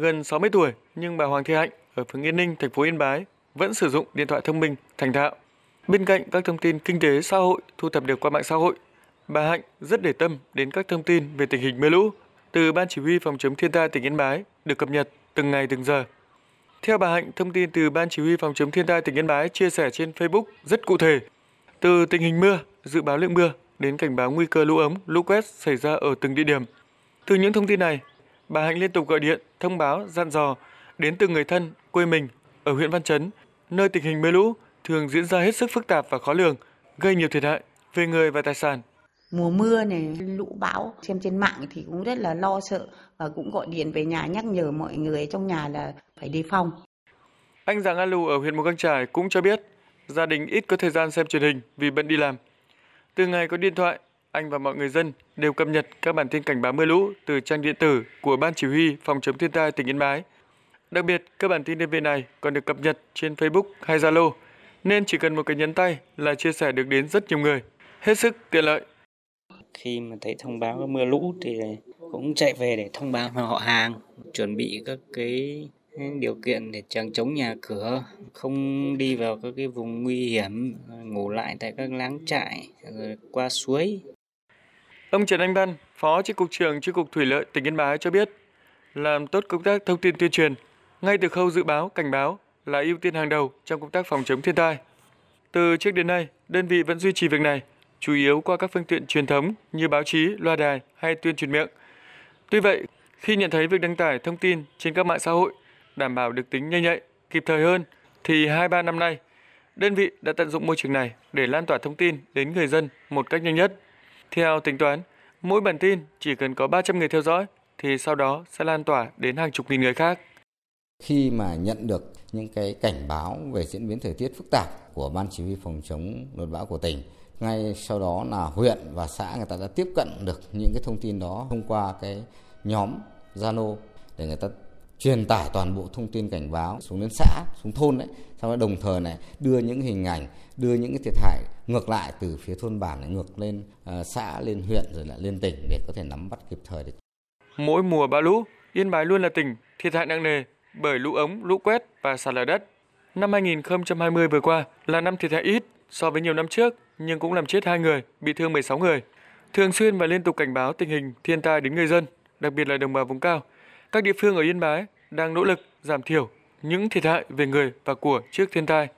Gần 60 tuổi nhưng bà Hoàng Thị Hạnh ở phường Yên Ninh, thành phố Yên Bái vẫn sử dụng điện thoại thông minh thành thạo. Bên cạnh các thông tin kinh tế xã hội thu thập được qua mạng xã hội, bà Hạnh rất để tâm đến các thông tin về tình hình mưa lũ từ Ban Chỉ huy Phòng chống thiên tai tỉnh Yên Bái được cập nhật từng ngày từng giờ. Theo bà Hạnh, thông tin từ Ban Chỉ huy Phòng chống thiên tai tỉnh Yên Bái chia sẻ trên Facebook rất cụ thể. Từ tình hình mưa, dự báo lượng mưa đến cảnh báo nguy cơ lũ ống, lũ quét xảy ra ở từng địa điểm. Từ những thông tin này, bà Hạnh liên tục gọi điện, thông báo, dặn dò đến từng người thân, quê mình ở huyện Văn Chấn, nơi tình hình mưa lũ thường diễn ra hết sức phức tạp và khó lường, gây nhiều thiệt hại về người và tài sản. Mùa mưa này, lũ bão, xem trên mạng thì cũng rất là lo sợ và cũng gọi điện về nhà nhắc nhở mọi người trong nhà là phải đề phòng. Anh Giàng A Lù ở huyện Mù Căng Trải cũng cho biết gia đình ít có thời gian xem truyền hình vì bận đi làm. Từ ngày có điện thoại, anh và mọi người dân đều cập nhật các bản tin cảnh báo mưa lũ từ trang điện tử của Ban Chỉ huy Phòng chống thiên tai tỉnh Yên Bái. Đặc biệt, các bản tin đơn vị này còn được cập nhật trên Facebook hay Zalo, nên chỉ cần một cái nhấn tay là chia sẻ được đến rất nhiều người. Hết sức tiện lợi. Khi mà thấy thông báo mưa lũ thì cũng chạy về để thông báo với họ hàng, chuẩn bị các cái điều kiện để chẳng chống nhà cửa, không đi vào các cái vùng nguy hiểm, ngủ lại tại các láng trại, rồi qua suối. Ông Trần Anh Văn, Phó Chi cục trưởng Chi cục Thủy lợi tỉnh Yên Bái cho biết, làm tốt công tác thông tin tuyên truyền ngay từ khâu dự báo, cảnh báo là ưu tiên hàng đầu trong công tác phòng chống thiên tai. Từ trước đến nay, đơn vị vẫn duy trì việc này, chủ yếu qua các phương tiện truyền thống như báo chí, loa đài hay tuyên truyền miệng. Tuy vậy, khi nhận thấy việc đăng tải thông tin trên các mạng xã hội đảm bảo được tính nhanh nhạy, kịp thời hơn, thì 2-3 năm nay, đơn vị đã tận dụng môi trường này để lan tỏa thông tin đến người dân một cách nhanh nhất. Theo tính toán, mỗi bản tin chỉ cần có 300 người theo dõi thì sau đó sẽ lan tỏa đến hàng chục nghìn người khác. Khi mà nhận được những cái cảnh báo về diễn biến thời tiết phức tạp của Ban Chỉ huy phòng chống lụt bão của tỉnh, ngay sau đó là huyện và xã người ta đã tiếp cận được những cái thông tin đó thông qua cái nhóm Zalo để người ta truyền tải toàn bộ thông tin cảnh báo xuống đến xã, xuống thôn đấy. Sau đó đồng thời này đưa những hình ảnh, đưa những cái thiệt hại ngược lại từ phía thôn bản này ngược lên uh, xã, lên huyện rồi lại lên tỉnh để có thể nắm bắt kịp thời. Được. Mỗi mùa bão lũ, Yên Bái luôn là tỉnh thiệt hại nặng nề bởi lũ ống, lũ quét và sạt lở đất. Năm 2020 vừa qua là năm thiệt hại ít so với nhiều năm trước, nhưng cũng làm chết hai người, bị thương 16 người. Thường xuyên và liên tục cảnh báo tình hình thiên tai đến người dân, đặc biệt là đồng bào vùng cao. Các địa phương ở Yên Bái đang nỗ lực giảm thiểu những thiệt hại về người và của trước thiên tai.